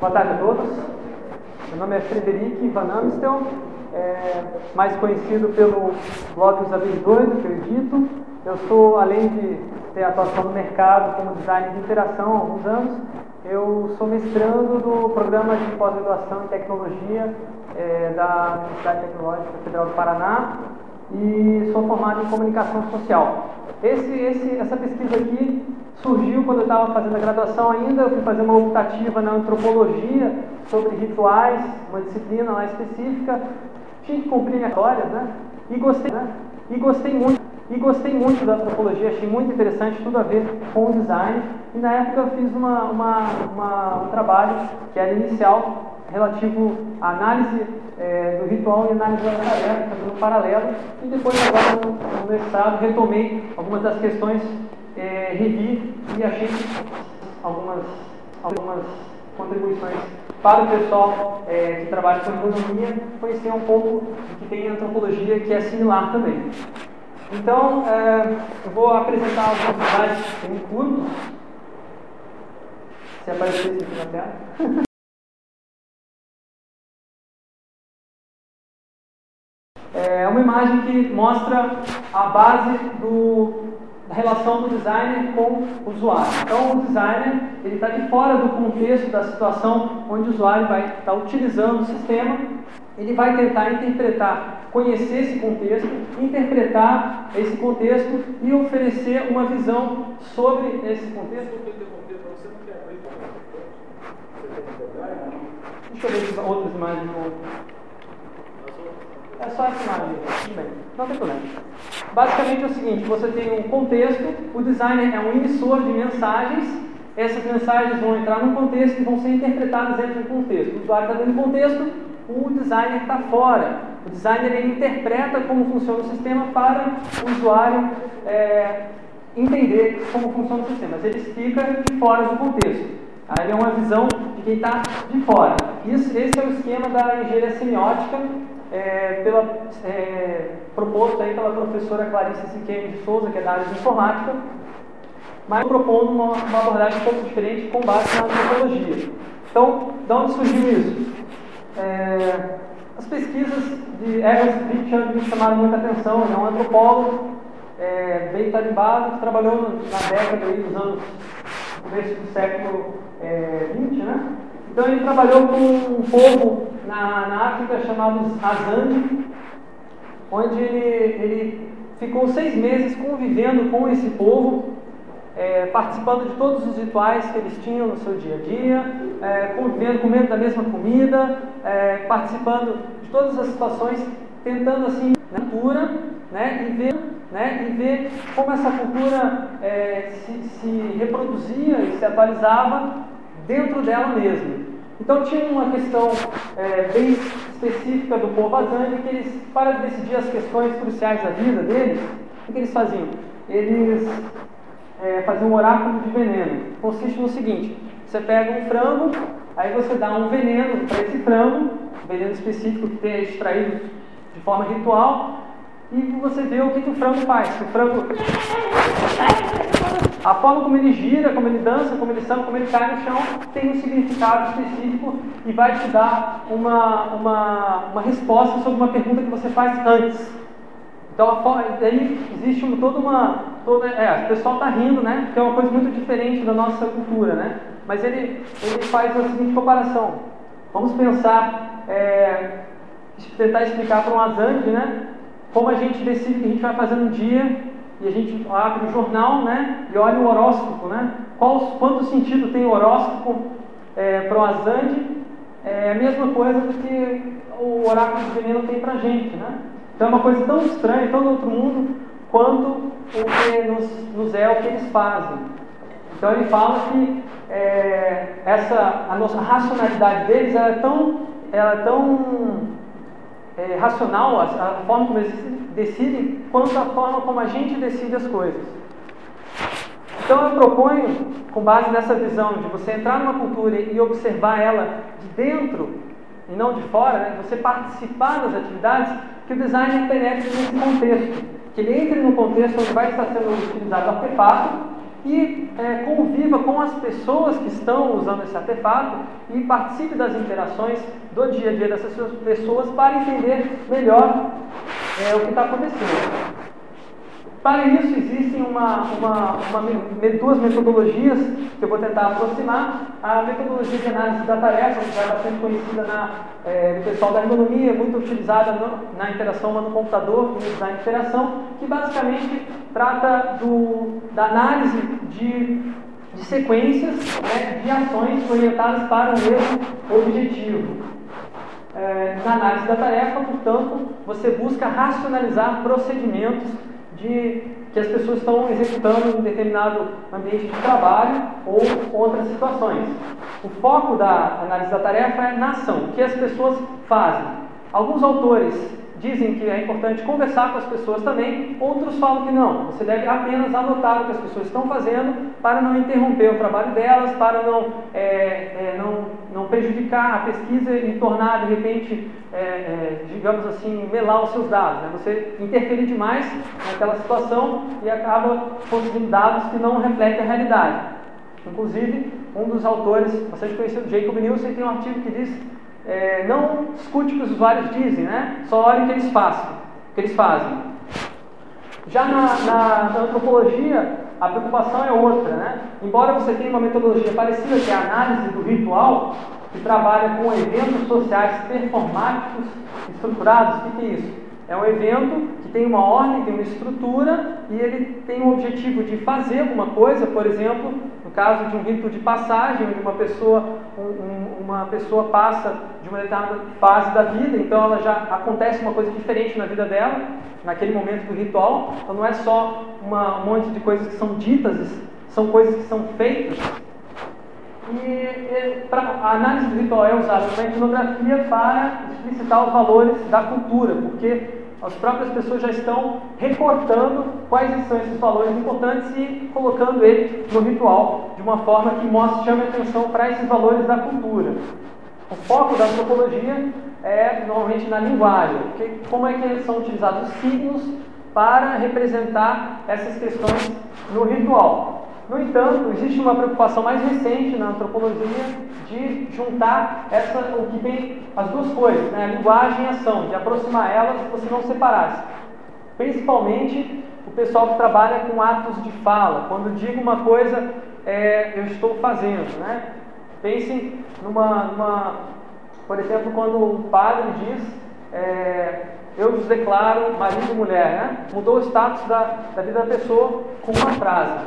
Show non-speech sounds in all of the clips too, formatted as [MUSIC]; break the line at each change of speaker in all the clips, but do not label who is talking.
Boa tarde a todos. Meu nome é Frederic Van Amstel, é, mais conhecido pelo blog Os Habilidores, que eu. Eu sou, além de ter atuação no mercado como designer de interação há alguns anos, eu sou mestrando do programa de pós-graduação em tecnologia é, da Universidade Tecnológica Federal do Paraná e sou formado em comunicação social. Esse, esse, essa pesquisa aqui surgiu quando eu estava fazendo a graduação ainda, eu fui fazer uma optativa na antropologia sobre rituais, uma disciplina lá específica, tinha que cumprir minhas histórias, né? E gostei, né? E gostei muito, e gostei muito da antropologia, achei muito interessante, tudo a ver com o design. E na época eu fiz uma, uma, uma um trabalho que era inicial relativo à análise é, do ritual e análise da tarefa, fazendo um paralelo, e depois agora no, no mestrado retomei algumas das questões, é, revi e achei algumas, algumas contribuições para o pessoal é, que trabalha com economia, conhecer um pouco do que tem em antropologia, que é similar também. Então, é, eu vou apresentar alguns slides bem curtos. Se aparecer aqui na tela. [LAUGHS] É uma imagem que mostra a base do, da relação do designer com o usuário. Então, o designer ele está de fora do contexto da situação onde o usuário vai estar tá utilizando o sistema. Ele vai tentar interpretar, conhecer esse contexto, interpretar esse contexto e oferecer uma visão sobre esse contexto. Deixa eu ver outras imagens. É só assinar ali, tudo bem, não tem problema. Basicamente é o seguinte, você tem um contexto, o designer é um emissor de mensagens, essas mensagens vão entrar num contexto e vão ser interpretadas dentro de um contexto. O usuário está dentro do contexto, o designer está fora. O designer ele interpreta como funciona o sistema para o usuário é, entender como funciona o sistema, mas ele fica fora do contexto. Aí é uma visão de quem está de fora. Isso, esse é o esquema da engenharia semiótica é, pela, é, proposto aí pela professora Clarice Siqueira de Souza, que é da área de informática, mas propondo uma, uma, abordagem um pouco diferente com base na antropologia. Então, de onde surgiu isso? É, as pesquisas de Evans Pritchard me chamaram muita atenção, ele é um antropólogo é, bem tarimbado, trabalhou na década aí dos anos, começo do século XX, é, né? Então ele trabalhou com um povo na, na África chamado Azande, onde ele, ele ficou seis meses convivendo com esse povo, é, participando de todos os rituais que eles tinham no seu dia a dia, é, convivendo, comendo da mesma comida, é, participando de todas as situações, tentando assim na cultura, né, e ver, né, e ver como essa cultura é, se, se reproduzia e se atualizava dentro dela mesma. Então tinha uma questão é, bem específica do povo Azande que eles, para decidir as questões cruciais da vida deles, o que eles faziam? Eles é, faziam um oráculo de veneno. Consiste no seguinte: você pega um frango, aí você dá um veneno para esse frango, um veneno específico que é extraído de forma ritual, e você vê o que, que o frango faz. O frango. A forma como ele gira, como ele dança, como ele samba, como ele cai no chão, tem um significado específico e vai te dar uma, uma, uma resposta sobre uma pergunta que você faz antes. Então, a forma, existe toda uma. Toda, é, o pessoal está rindo, né? Que é uma coisa muito diferente da nossa cultura, né? Mas ele, ele faz a seguinte comparação. Vamos pensar, é, tentar explicar para um azante, né? como a gente decide o que a gente vai fazer no dia e a gente abre o jornal, né, e olha o horóscopo, né? Qual, quanto sentido tem o horóscopo é, para o Azande? É a mesma coisa que o oráculo de veneno tem para a gente, né? Então é uma coisa tão estranha, tão do outro mundo, quanto o que nos, nos é o que eles fazem. Então ele fala que é, essa, a nossa racionalidade deles é tão, ela é tão é, racional, a, a, forma como eles decidem, quanto a forma como a gente decide as coisas. Então eu proponho, com base nessa visão de você entrar numa cultura e observar ela de dentro e não de fora, né, você participar das atividades, que o design penetre nesse contexto, que ele entre no contexto onde vai estar sendo utilizado o artefato e é, conviva com as pessoas que estão usando esse artefato e participe das interações do dia a dia dessas pessoas para entender melhor é, o que está acontecendo. Para isso, existem uma, uma, uma, duas metodologias que eu vou tentar aproximar. A metodologia de análise da tarefa, que é bastante conhecida na, é, do pessoal da ergonomia, muito utilizada no, na interação humano-computador, no design de interação, que basicamente trata do, da análise de, de sequências né, de ações orientadas para o mesmo objetivo. É, na análise da tarefa, portanto, você busca racionalizar procedimentos de que as pessoas estão executando em um determinado ambiente de trabalho ou outras situações. O foco da análise da tarefa é na ação, o que as pessoas fazem. Alguns autores dizem que é importante conversar com as pessoas também, outros falam que não, você deve apenas anotar o que as pessoas estão fazendo para não interromper o trabalho delas, para não, é, é, não, não prejudicar a pesquisa e tornar, de repente, é, é digamos assim, melar os seus dados. Né? Você interferir demais naquela situação e acaba conseguindo dados que não refletem a realidade. Inclusive, um dos autores bastante conhecido, Jacob Nielsen, tem um artigo que diz é, não escute o que os usuários dizem, né? só olhe o que eles, façam, que eles fazem. Já na, na, na, antropologia, a preocupação é outra. Né? Embora você tenha uma metodologia parecida, que é a análise do ritual, que trabalha com eventos sociais performáticos estruturados, o que, é isso? É um evento que tem uma ordem, tem uma estrutura e ele tem o objetivo de fazer alguma coisa, por exemplo, no caso de um rito de passagem, onde uma pessoa, um, uma pessoa passa de uma determinada fase da vida, então ela já acontece uma coisa diferente na vida dela, naquele momento do ritual. Então não é só uma, um monte de coisas que são ditas, são coisas que são feitas. E, e pra, a análise do ritual é usada na etnografia para explicitar os valores da cultura, porque as próprias pessoas já estão recortando quais são esses valores importantes e colocando ele no ritual de uma forma que mostre, chame atenção para esses valores da cultura. O foco da antropologia é normalmente na linguagem, porque como é que são utilizados os signos para representar essas questões no ritual. No entanto, existe uma preocupação mais recente na antropologia de juntar essa, o que tem as duas coisas, né? a linguagem e a ação, de aproximar elas e você não separasse. Principalmente o pessoal que trabalha com atos de fala. Quando digo uma coisa, é, eu estou fazendo. Né? Pensem numa, numa, por exemplo, quando o padre diz é, eu vos declaro marido e mulher, né? mudou o status da, da vida da pessoa com uma frase.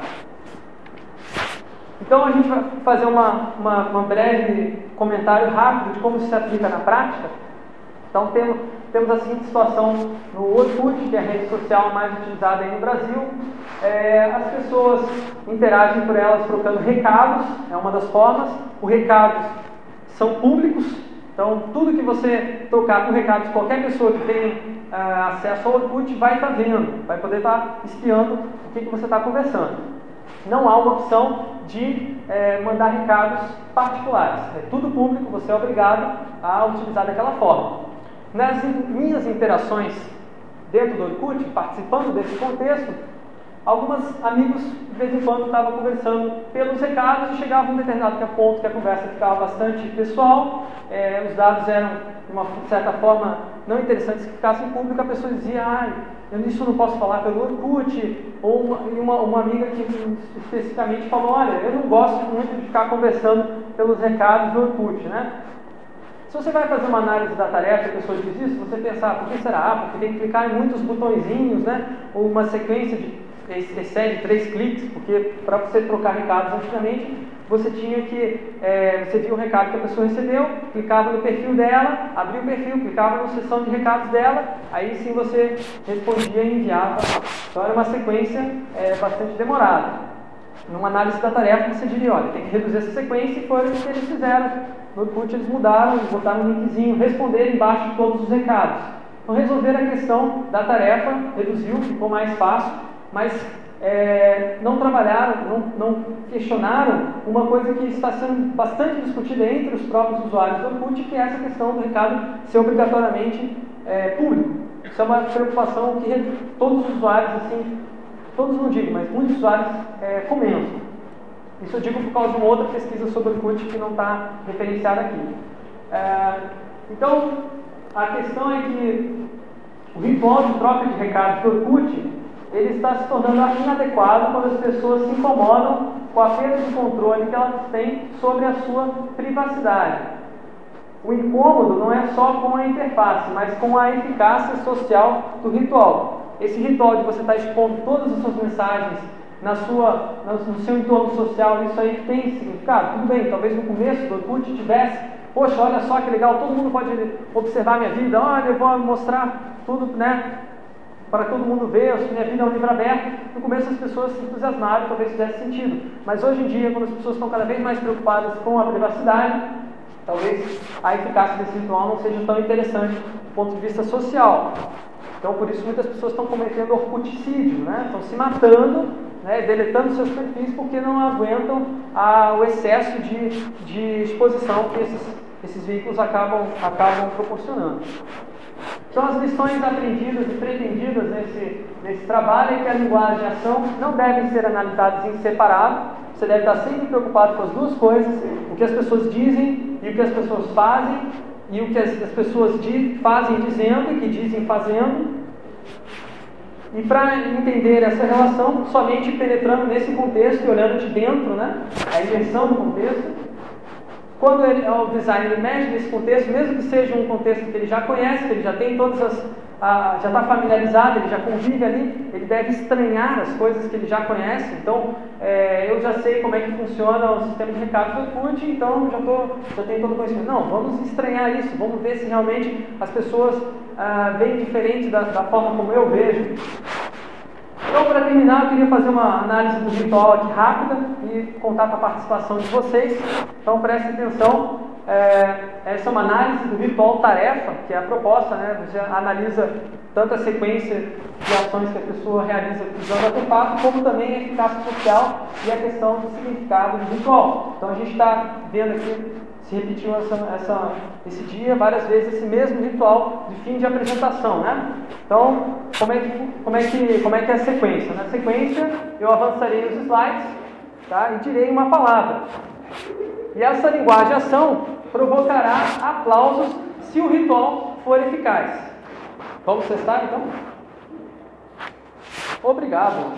Então a gente vai fazer uma, uma, uma breve comentário rápido de como isso se aplica na prática. Então temos, temos a seguinte situação no Orkut, que é a rede social mais utilizada aí no Brasil. É, as pessoas interagem por elas trocando recados, é uma das formas. Os recados são públicos, então tudo que você trocar com recados, qualquer pessoa que tenha uh, acesso ao Orkut vai estar tá vendo, vai poder estar tá espiando o que, que você está conversando não há uma opção de é, mandar recados particulares. É tudo público, você é obrigado a utilizar daquela forma. Nas minhas interações dentro do Orkut, participando desse contexto, alguns amigos de vez em quando estavam conversando pelos recados e chegava um determinado ponto que a conversa ficava bastante pessoal, é, os dados eram de uma certa forma não interessantes que ficassem público, a pessoa dizia, ah, eu nisso não posso falar pelo Orkut, ou uma, uma, amiga que especificamente falou, olha, eu não gosto muito de ficar conversando pelos recados do Orkut, né? Se você vai fazer uma análise da tarefa e a pessoa diz isso, você pensar, por que será? Ah, porque tem que clicar em muitos botõezinhos, né? Ou uma sequência de excede três cliques, porque para você trocar recados antigamente, você tinha que, é, você via o recado que a pessoa recebeu, clicava no perfil dela, abria o perfil, clicava na seção de recados dela, aí sim você respondia e enviava. Então era uma sequência é, bastante demorada. Numa análise da tarefa, você diria, olha, tem que reduzir essa sequência e foi o que eles fizeram. No Orkut eles mudaram, botaram um linkzinho, responder embaixo de todos os recados. Então resolver a questão da tarefa, reduziu, ficou mais fácil, mas é, não trabalharam, não, não, questionaram uma coisa que está sendo bastante discutida entre os próprios usuários do Orkut, que é essa questão do recado ser obrigatoriamente é, público. Isso é uma preocupação que todos os usuários assim todos não digo, mas muitos usuários é, comentam. Isso eu digo por causa de uma outra pesquisa sobre o Orkut que não está referenciada aqui. É, então, a questão é que o ritual de troca de recados do Orkut ele está se tornando inadequado quando as pessoas se incomodam com a perda de controle que elas têm sobre a sua privacidade. O incômodo não é só com a interface, mas com a eficácia social do ritual. Esse ritual de você estar expondo todas as suas mensagens na sua, no seu entorno social, isso aí tem significado? Tudo bem, talvez no começo do Orkut tivesse, poxa, olha só que legal, todo mundo pode observar minha vida, olha, eu vou mostrar tudo, né, para todo mundo ver, minha vida é um livro aberto. No começo as pessoas se entusiasmaram, talvez fizesse sentido. Mas hoje em dia, quando as pessoas estão cada vez mais preocupadas com a privacidade, talvez a eficácia desse ritual não seja tão interessante do ponto de vista social. Então, por isso, muitas pessoas estão cometendo orcuticídio, né? estão se matando, né? deletando seus perfis porque não aguentam a, o excesso de, de exposição que esses, esses veículos acabam, acabam proporcionando. Então, as lições aprendidas e pretendidas nesse, nesse trabalho é que a linguagem e a ação não devem ser analisadas em separado. Você deve estar sempre preocupado com as duas coisas: o que as pessoas dizem e o que as pessoas fazem, e o que as, as pessoas di, fazem dizendo e que dizem fazendo. E para entender essa relação, somente penetrando nesse contexto e olhando de dentro, né, a imersão do contexto, quando ele, o designer mexe nesse contexto, mesmo que seja um contexto que ele já conhece, que ele já tem todas as. Já está familiarizado, ele já convive ali, ele deve estranhar as coisas que ele já conhece. Então, é, eu já sei como é que funciona o sistema de recado do Orkut, então já, tô, já tenho todo o conhecimento. Não, vamos estranhar isso, vamos ver se realmente as pessoas ah, veem diferente da, da forma como eu vejo. Então, para terminar, eu queria fazer uma análise do ritual aqui rápida e contar com a participação de vocês. Então, prestem atenção. É, essa é uma análise do ritual tarefa, que é a proposta, né? Você analisa tanto a sequência de ações que a pessoa realiza usando o artefato, como também a eficácia social e a questão do significado do ritual. Então, a gente está vendo aqui se repetiu essa, essa, esse dia várias vezes esse mesmo ritual de fim de apresentação, né? Então, como é que, como é que, como é, que é a sequência? Na sequência, eu avançarei os slides tá? e direi uma palavra. E essa linguagem ação provocará aplausos se o ritual for eficaz. Vamos testar então? Obrigado.